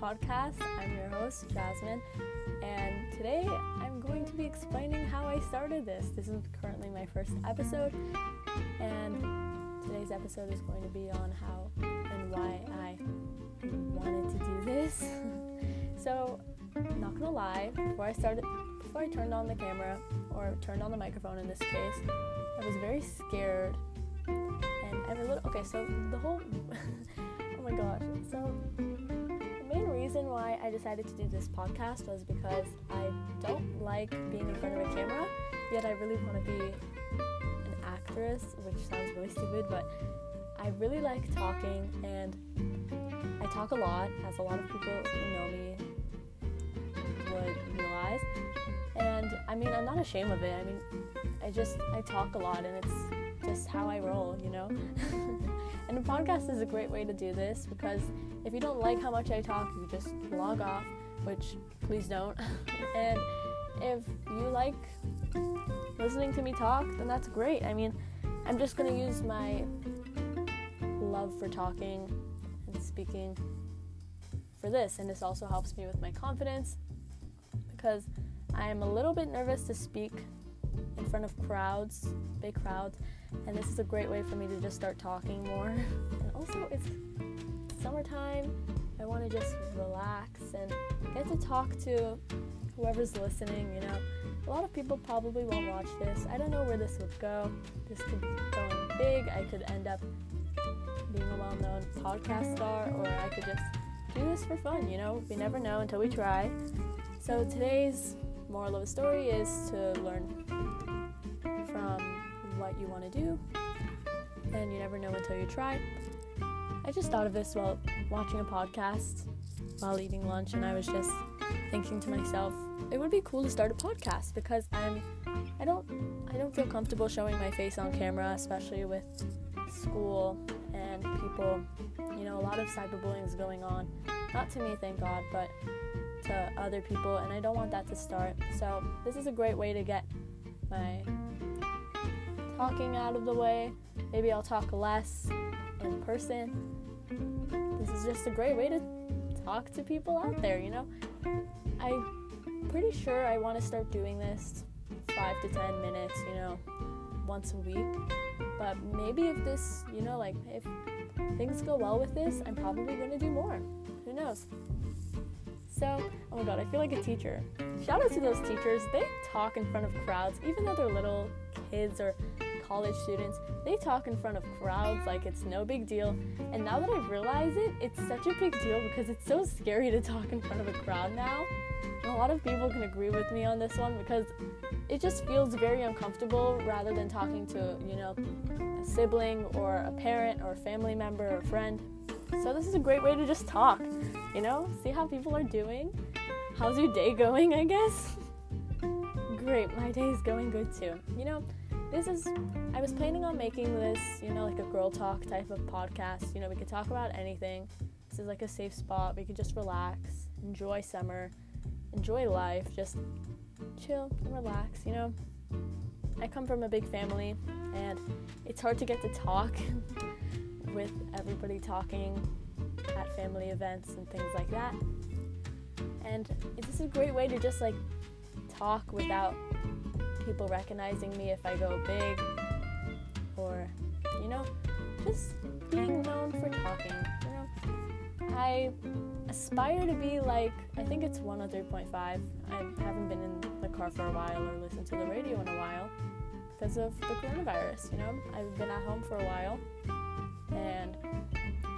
podcast. I'm your host, Jasmine, and today I'm going to be explaining how I started this. This is currently my first episode, and today's episode is going to be on how and why I wanted to do this. so, not gonna lie, before I started, before I turned on the camera or turned on the microphone in this case, I was very scared and every little. Okay, so the whole. oh my gosh. So reason why I decided to do this podcast was because I don't like being in front of a camera, yet I really want to be an actress, which sounds really stupid, but I really like talking and I talk a lot, as a lot of people who know me would realize. And I mean, I'm not ashamed of it. I mean, I just I talk a lot and it's just how I roll, you know? and a podcast is a great way to do this because if you don't like how much I talk, you just log off, which please don't. and if you like listening to me talk, then that's great. I mean, I'm just going to use my love for talking and speaking for this, and this also helps me with my confidence because I'm a little bit nervous to speak in front of crowds, big crowds, and this is a great way for me to just start talking more. And also, it's summertime. I want to just relax and get to talk to whoever's listening, you know. A lot of people probably won't watch this. I don't know where this would go. This could be going big. I could end up being a well known podcast star, or I could just do this for fun, you know. We never know until we try. So today's moral of the story is to learn from what you want to do, and you never know until you try. I just thought of this while watching a podcast while eating lunch, and I was just thinking to myself, it would be cool to start a podcast because I'm I don't I don't feel comfortable showing my face on camera, especially with school and people. You know, a lot of cyberbullying is going on. Not to me, thank God, but to other people, and I don't want that to start. So, this is a great way to get my talking out of the way. Maybe I'll talk less in person. Is just a great way to talk to people out there, you know? I'm pretty sure I want to start doing this five to ten minutes, you know, once a week. But maybe if this, you know, like if things go well with this, I'm probably going to do more. Who knows? So, oh my god, I feel like a teacher. Shout out to those teachers. They talk in front of crowds, even though they're little kids or college students. They talk in front of crowds like it's no big deal. And now that I realize it, it's such a big deal because it's so scary to talk in front of a crowd now. A lot of people can agree with me on this one because it just feels very uncomfortable rather than talking to, you know, a sibling or a parent or a family member or a friend. So this is a great way to just talk, you know, see how people are doing. How's your day going, I guess? Great, my day is going good too. You know, this is I was planning on making this, you know, like a girl talk type of podcast. You know, we could talk about anything. This is like a safe spot. We could just relax, enjoy summer, enjoy life, just chill and relax, you know. I come from a big family and it's hard to get to talk with everybody talking at family events and things like that. And this is a great way to just like talk without people recognizing me if I go big or you know, just being known for talking, you know. I aspire to be like I think it's 103.5. I haven't been in the car for a while or listened to the radio in a while because of the coronavirus, you know. I've been at home for a while and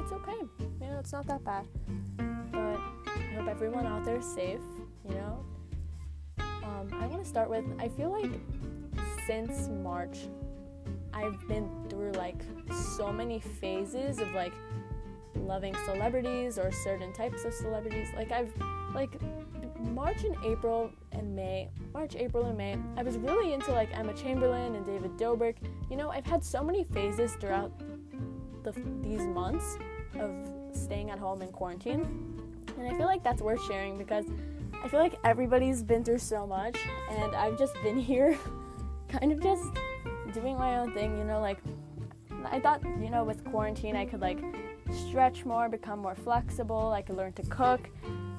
it's okay. You know, it's not that bad. But I hope everyone out there is safe, you know. Um, I want to start with I feel like since March, I've been through like so many phases of like loving celebrities or certain types of celebrities. Like I've like March and April and May, March, April and May, I was really into like Emma Chamberlain and David Dobrik. You know, I've had so many phases throughout the, these months of staying at home in quarantine. And I feel like that's worth sharing because I feel like everybody's been through so much and I've just been here kind of just doing my own thing, you know, like I thought, you know, with quarantine I could like stretch more, become more flexible. I could learn to cook.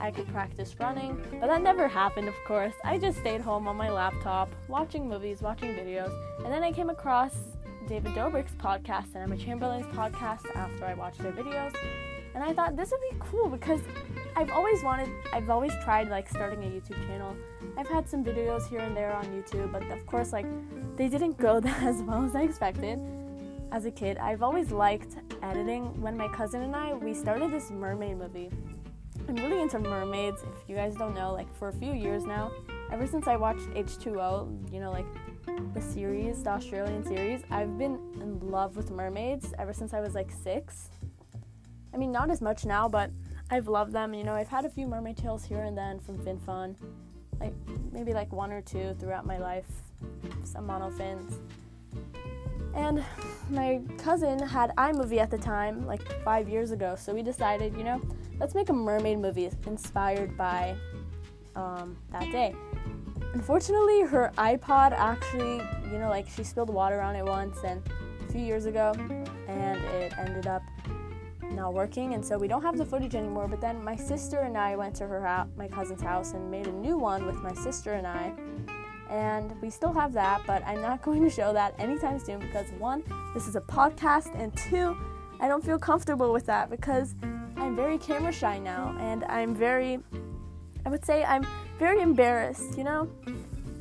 I could practice running. But that never happened, of course. I just stayed home on my laptop, watching movies, watching videos. And then I came across David Dobrik's podcast and Emma Chamberlain's podcast after I watched their videos. And I thought this would be cool because I've always wanted, I've always tried like starting a YouTube channel. I've had some videos here and there on YouTube, but of course, like they didn't go as well as I expected as a kid. I've always liked editing. When my cousin and I, we started this mermaid movie. I'm really into mermaids. If you guys don't know, like for a few years now, ever since I watched H2O, you know, like the series, the Australian series, I've been in love with mermaids ever since I was like six. I mean, not as much now, but I've loved them. You know, I've had a few mermaid tails here and then from FinFun, like maybe like one or two throughout my life, some monofins. And my cousin had iMovie at the time, like five years ago, so we decided, you know, let's make a mermaid movie inspired by um, that day. Unfortunately, her iPod actually, you know, like she spilled water on it once and a few years ago, and it ended up not working, and so we don't have the footage anymore. But then my sister and I went to her my cousin's house, and made a new one with my sister and I. And we still have that, but I'm not going to show that anytime soon because one, this is a podcast, and two, I don't feel comfortable with that because I'm very camera shy now, and I'm very, I would say, I'm very embarrassed, you know?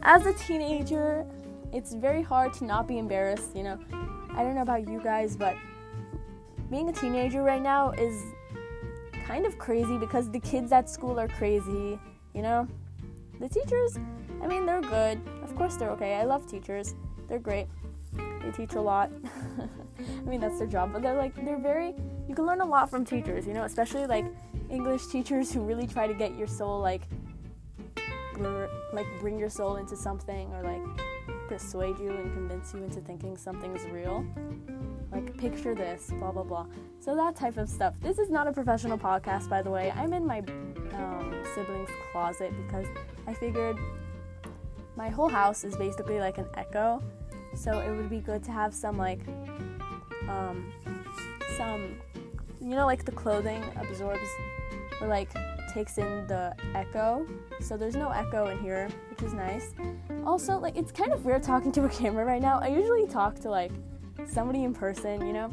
As a teenager, it's very hard to not be embarrassed, you know? I don't know about you guys, but being a teenager right now is kind of crazy because the kids at school are crazy, you know? The teachers, I mean, they're good. Of course, they're okay. I love teachers, they're great. They teach a lot. I mean, that's their job, but they're like, they're very, you can learn a lot from teachers, you know, especially like English teachers who really try to get your soul, like, like bring your soul into something or like persuade you and convince you into thinking something's real like picture this, blah blah blah. So that type of stuff. This is not a professional podcast, by the way. I'm in my um, siblings' closet because I figured my whole house is basically like an echo, so it would be good to have some like um, some you know like the clothing absorbs or like takes in the echo so there's no echo in here which is nice also like it's kind of weird talking to a camera right now i usually talk to like somebody in person, you know?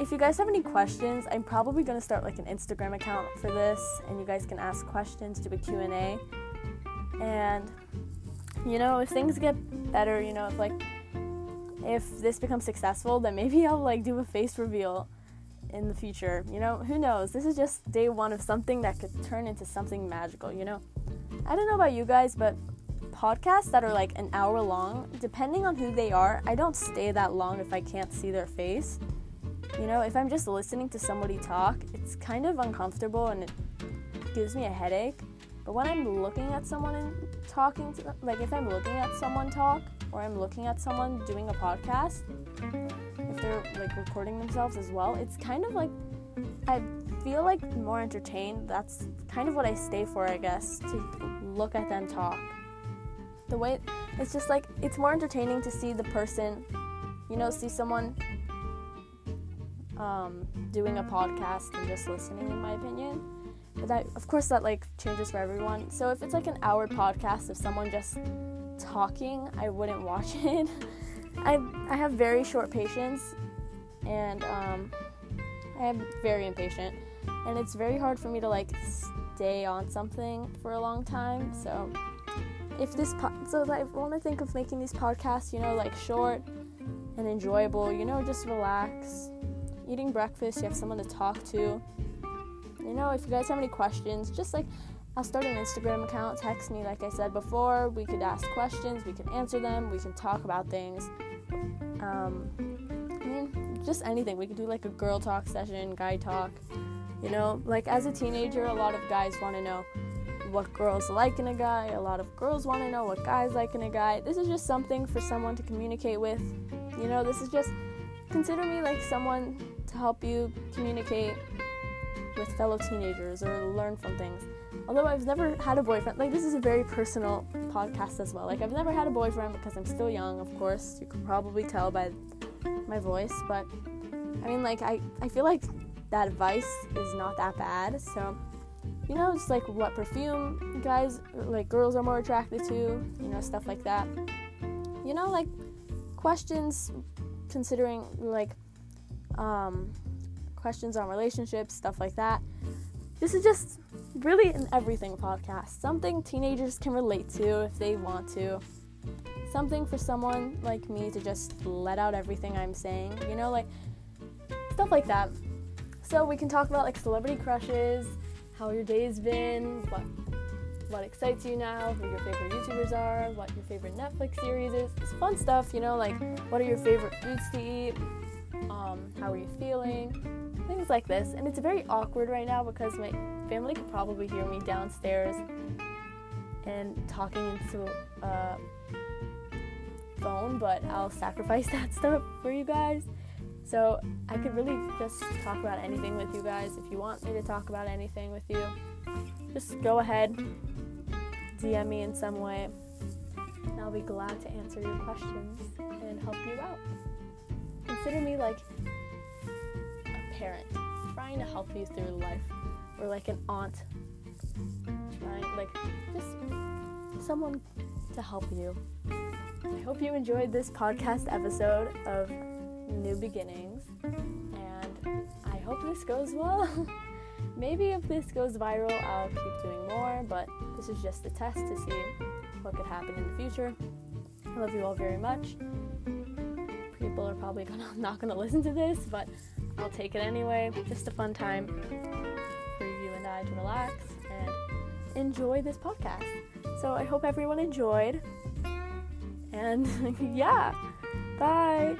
If you guys have any questions, I'm probably going to start like an Instagram account for this and you guys can ask questions, do a Q&A. And you know, if things get better, you know, if like if this becomes successful, then maybe I'll like do a face reveal in the future. You know, who knows? This is just day 1 of something that could turn into something magical, you know? I don't know about you guys, but podcasts that are like an hour long, depending on who they are, I don't stay that long if I can't see their face. You know, if I'm just listening to somebody talk, it's kind of uncomfortable and it gives me a headache. But when I'm looking at someone and talking to them, like if I'm looking at someone talk or I'm looking at someone doing a podcast, they're like recording themselves as well, it's kind of like I feel like more entertained. That's kind of what I stay for, I guess, to look at them talk the way it's just like it's more entertaining to see the person, you know, see someone um, doing a podcast and just listening, in my opinion. But that, of course, that like changes for everyone. So if it's like an hour podcast of someone just talking, I wouldn't watch it. I I have very short patience, and um, I am very impatient, and it's very hard for me to like stay on something for a long time. So if this po- so I want to think of making these podcasts, you know, like short and enjoyable. You know, just relax, eating breakfast. You have someone to talk to. You know, if you guys have any questions, just like I'll start an Instagram account. Text me, like I said before. We could ask questions. We can answer them. We can talk about things. Um, I mean, just anything. We could do like a girl talk session, guy talk. You know, like as a teenager, a lot of guys want to know what girls like in a guy. A lot of girls want to know what guys like in a guy. This is just something for someone to communicate with. You know, this is just consider me like someone to help you communicate with fellow teenagers or learn from things. Although I've never had a boyfriend, like this is a very personal podcast as well. Like I've never had a boyfriend because I'm still young, of course. You can probably tell by my voice, but I mean like I I feel like that advice is not that bad. So, you know, it's like what perfume guys, like girls are more attracted to, you know, stuff like that. You know, like questions considering like um, questions on relationships, stuff like that. This is just really an everything podcast. Something teenagers can relate to if they want to. Something for someone like me to just let out everything I'm saying, you know, like stuff like that. So we can talk about like celebrity crushes, how your day's been, what what excites you now, who your favorite YouTubers are, what your favorite Netflix series is. It's fun stuff, you know, like what are your favorite foods to eat, um, how are you feeling, things like this. And it's very awkward right now because my family could probably hear me downstairs and talking into a phone, but I'll sacrifice that stuff for you guys. So I could really just talk about anything with you guys. If you want me to talk about anything with you, just go ahead, DM me in some way, and I'll be glad to answer your questions and help you out. Consider me like parent trying to help you through life, or like an aunt trying, like, just someone to help you. I hope you enjoyed this podcast episode of New Beginnings, and I hope this goes well. Maybe if this goes viral, I'll keep doing more, but this is just a test to see what could happen in the future. I love you all very much. People are probably gonna, not going to listen to this, but I'll take it anyway. Just a fun time for you and I to relax and enjoy this podcast. So I hope everyone enjoyed. And yeah, bye.